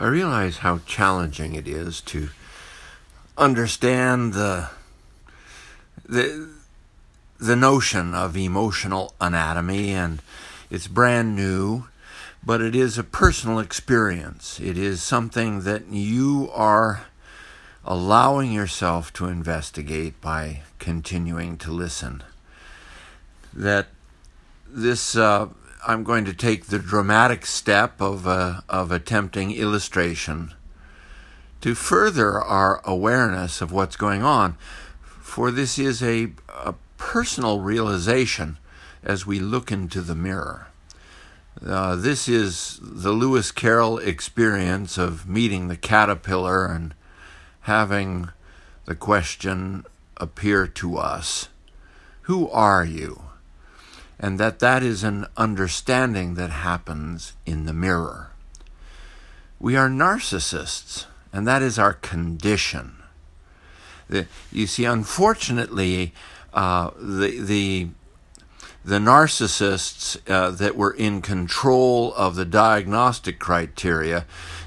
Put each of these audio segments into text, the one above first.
I realize how challenging it is to understand the the the notion of emotional anatomy and it's brand new but it is a personal experience. It is something that you are allowing yourself to investigate by continuing to listen. That this uh, I'm going to take the dramatic step of, uh, of attempting illustration to further our awareness of what's going on, for this is a, a personal realization as we look into the mirror. Uh, this is the Lewis Carroll experience of meeting the caterpillar and having the question appear to us Who are you? And that that is an understanding that happens in the mirror. We are narcissists, and that is our condition. The, you see, unfortunately, uh, the the the narcissists uh, that were in control of the diagnostic criteria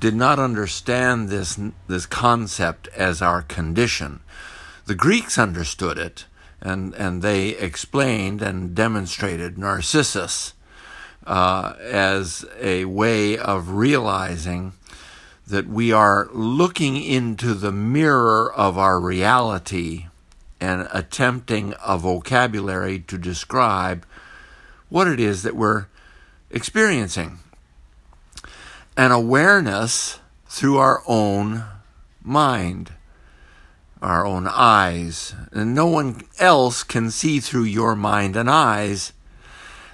did not understand this this concept as our condition. The Greeks understood it, and, and they explained and demonstrated Narcissus uh, as a way of realizing that we are looking into the mirror of our reality and attempting a vocabulary to describe what it is that we're experiencing. An awareness through our own mind our own eyes, and no one else can see through your mind and eyes,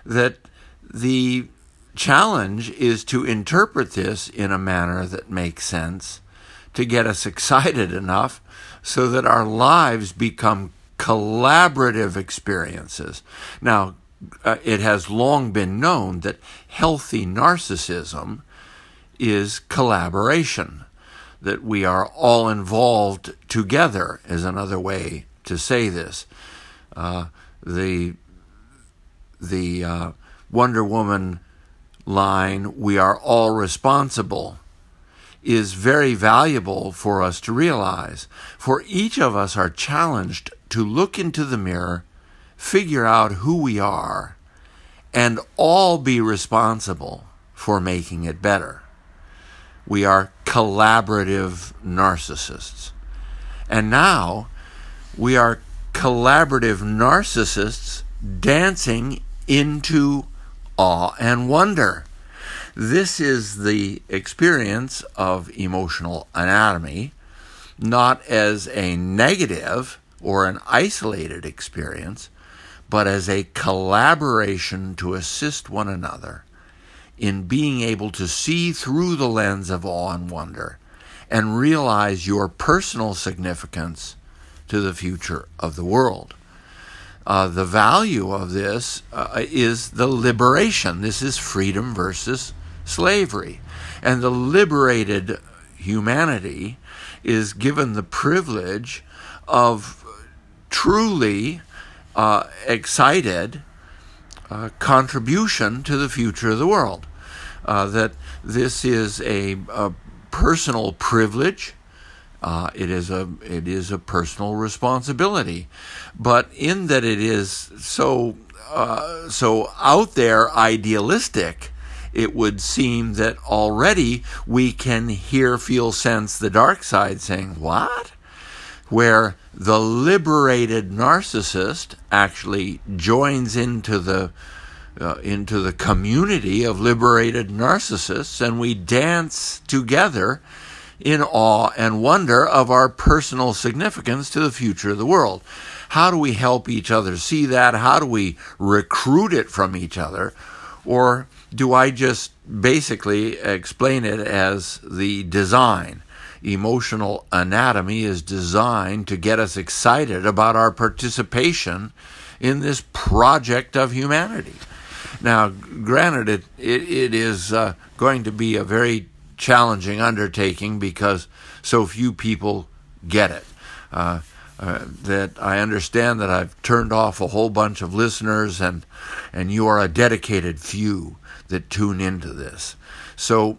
that the challenge is to interpret this in a manner that makes sense, to get us excited enough so that our lives become collaborative experiences. Now, uh, it has long been known that healthy narcissism is collaboration that we are all involved together, is another way to say this. Uh, the the uh, Wonder Woman line, we are all responsible, is very valuable for us to realize. For each of us are challenged to look into the mirror, figure out who we are, and all be responsible for making it better. We are collaborative narcissists. And now we are collaborative narcissists dancing into awe and wonder. This is the experience of emotional anatomy, not as a negative or an isolated experience, but as a collaboration to assist one another in being able to see through the lens of awe and wonder and realize your personal significance to the future of the world. Uh, the value of this uh, is the liberation. This is freedom versus slavery. And the liberated humanity is given the privilege of truly uh, excited uh, contribution to the future of the world uh, that this is a, a personal privilege. Uh, it is a it is a personal responsibility, but in that it is so uh, so out there idealistic, it would seem that already we can hear, feel, sense the dark side saying, "What?" Where the liberated narcissist actually joins into the uh, into the community of liberated narcissists, and we dance together in awe and wonder of our personal significance to the future of the world. How do we help each other see that? How do we recruit it from each other? Or do I just basically explain it as the design? Emotional anatomy is designed to get us excited about our participation in this project of humanity. Now, granted, it, it, it is uh, going to be a very challenging undertaking because so few people get it. Uh, uh, that I understand that I've turned off a whole bunch of listeners, and and you are a dedicated few that tune into this. So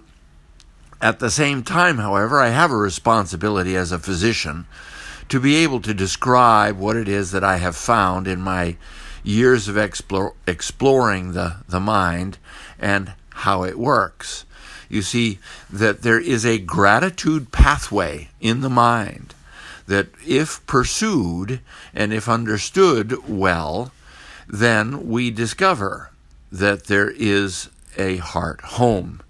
At the same time, however, I have a responsibility as a physician to be able to describe what it is that I have found in my years of explore, exploring the, the mind and how it works. You see that there is a gratitude pathway in the mind that, if pursued and if understood well, then we discover that there is a heart home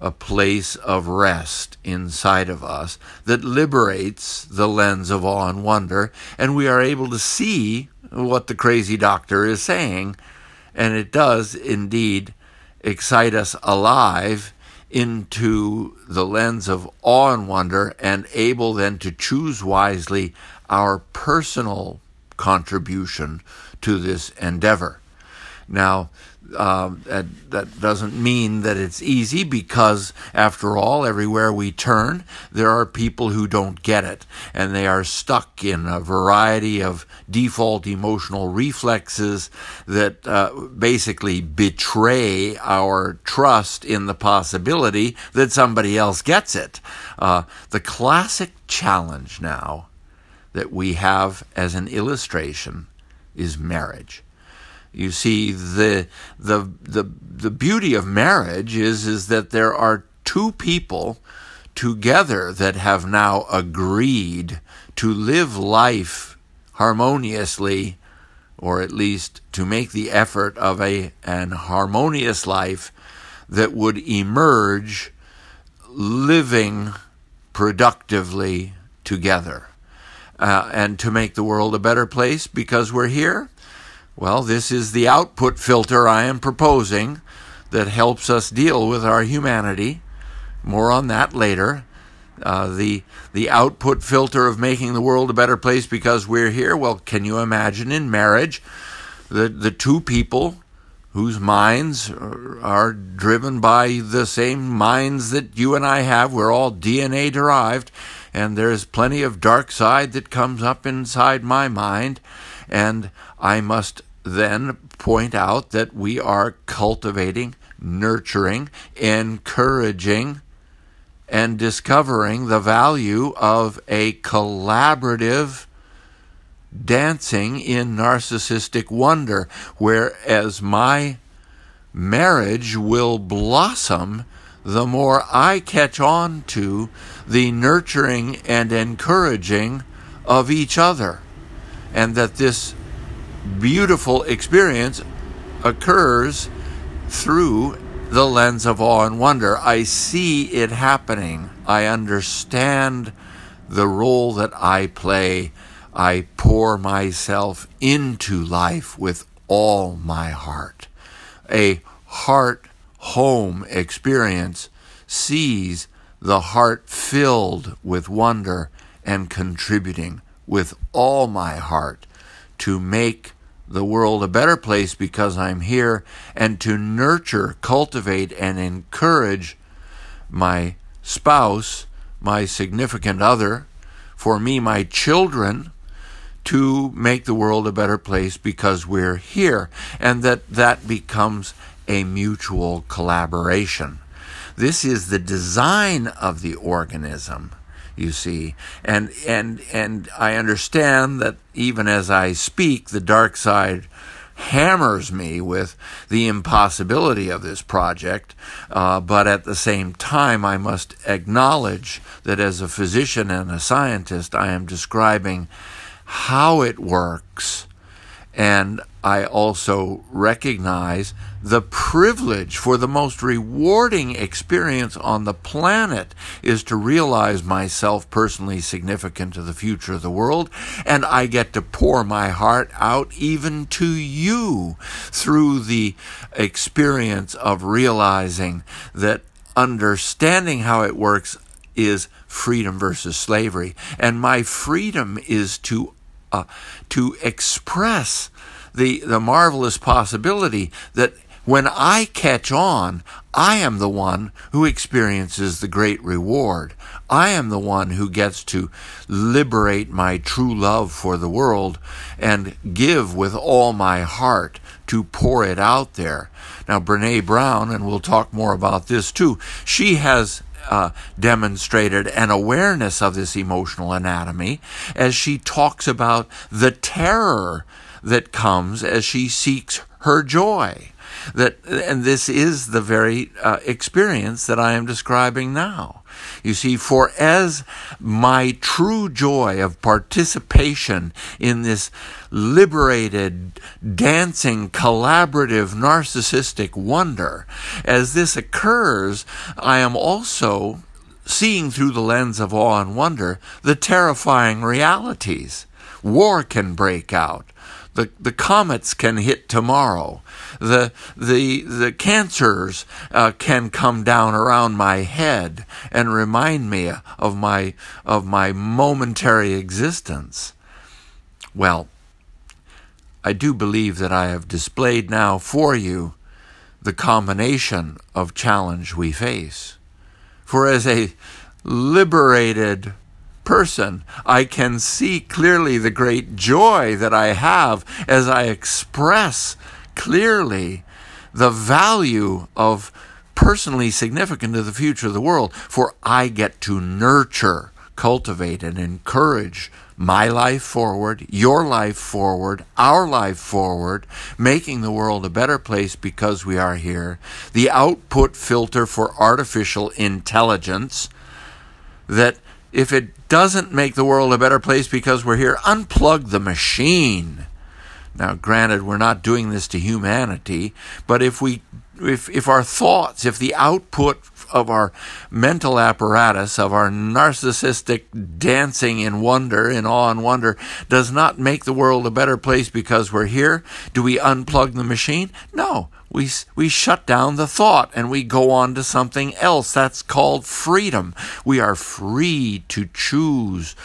a place of rest inside of us that liberates the lens of awe and wonder, and we are able to see what the crazy doctor is saying, and it does indeed excite us alive into the lens of awe and wonder, and able then to choose wisely our personal contribution to this endeavor. Now, um, that, that doesn't mean that it's easy because, after all, everywhere we turn, there are people who don't get it and they are stuck in a variety of default emotional reflexes that uh, basically betray our trust in the possibility that somebody else gets it. Uh, the classic challenge now that we have as an illustration is marriage you see, the, the, the, the beauty of marriage is, is that there are two people together that have now agreed to live life harmoniously, or at least to make the effort of a, an harmonious life that would emerge living productively together. Uh, and to make the world a better place because we're here well, this is the output filter I am proposing that helps us deal with our humanity. More on that later. Uh, the the output filter of making the world a better place because we're here. Well, can you imagine in marriage the the two people whose minds are driven by the same minds that you and I have. We're all DNA derived, and there's plenty of dark side that comes up inside my mind, and I must then point out that we are cultivating, nurturing, encouraging, and discovering the value of a collaborative dancing in narcissistic wonder, whereas my marriage will blossom the more I catch on to the nurturing and encouraging of each other, and that this beautiful experience occurs through the lens of awe and wonder. I see it happening. I understand the role that I play. I pour myself into life with all my heart. A heart home experience sees the heart filled with wonder and contributing with all my heart to make the world a better place because I'm here, and to nurture, cultivate, and encourage my spouse, my significant other, for me, my children, to make the world a better place because we're here, and that that becomes a mutual collaboration. This is the design of the organism you see. And and and I understand that even as I speak, the dark side hammers me with the impossibility of this project, uh, but at the same time, I must acknowledge that as a physician and a scientist, I am describing how it works and I also recognize the privilege for the most rewarding experience on the planet is to realize myself personally significant to the future of the world, and I get to pour my heart out even to you through the experience of realizing that understanding how it works is freedom versus slavery, and my freedom is to uh, to express the, the marvelous possibility that when I catch on, I am the one who experiences the great reward. I am the one who gets to liberate my true love for the world and give with all my heart to pour it out there. Now, Brene Brown, and we'll talk more about this too, she has uh, demonstrated an awareness of this emotional anatomy as she talks about the terror that comes as she seeks her joy. That, and this is the very uh, experience that I am describing now. You see, for as my true joy of participation in this liberated, dancing, collaborative, narcissistic wonder, as this occurs, I am also seeing through the lens of awe and wonder the terrifying realities. War can break out. The, the comets can hit tomorrow. The, the, the cancers uh, can come down around my head and remind me of my, of my momentary existence. Well, I do believe that I have displayed now for you the combination of challenge we face. For as a liberated person, I can see clearly the great joy that I have as I express clearly the value of personally significant to the future of the world, for I get to nurture, cultivate, and encourage my life forward, your life forward, our life forward, making the world a better place because we are here. The output filter for artificial intelligence that if it doesn't make the world a better place because we're here, unplug the machine. Now, granted, we're not doing this to humanity, but if we if if our thoughts, if the output of our mental apparatus, of our narcissistic dancing in wonder, in awe and wonder, does not make the world a better place because we're here, do we unplug the machine? No. We, we shut down the thought and we go on to something else. That's called freedom. We are free to choose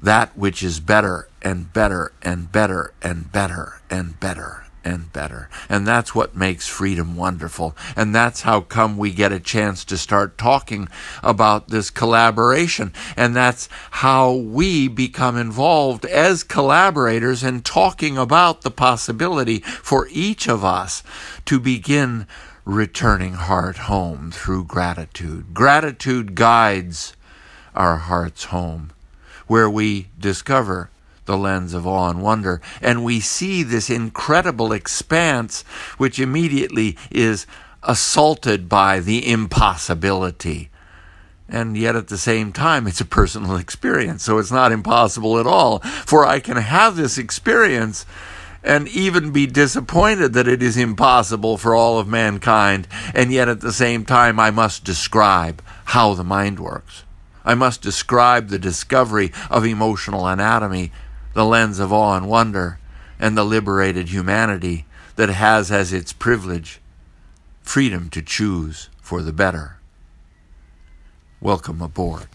that which is better and better and better and better and better and better. And that's what makes freedom wonderful. And that's how come we get a chance to start talking about this collaboration. And that's how we become involved as collaborators in talking about the possibility for each of us to begin returning heart home through gratitude. Gratitude guides our hearts home, where we discover the lens of awe and wonder. And we see this incredible expanse, which immediately is assaulted by the impossibility. And yet at the same time, it's a personal experience, so it's not impossible at all. For I can have this experience and even be disappointed that it is impossible for all of mankind, and yet at the same time, I must describe how the mind works. I must describe the discovery of emotional anatomy the lens of awe and wonder, and the liberated humanity that has as its privilege freedom to choose for the better. Welcome aboard.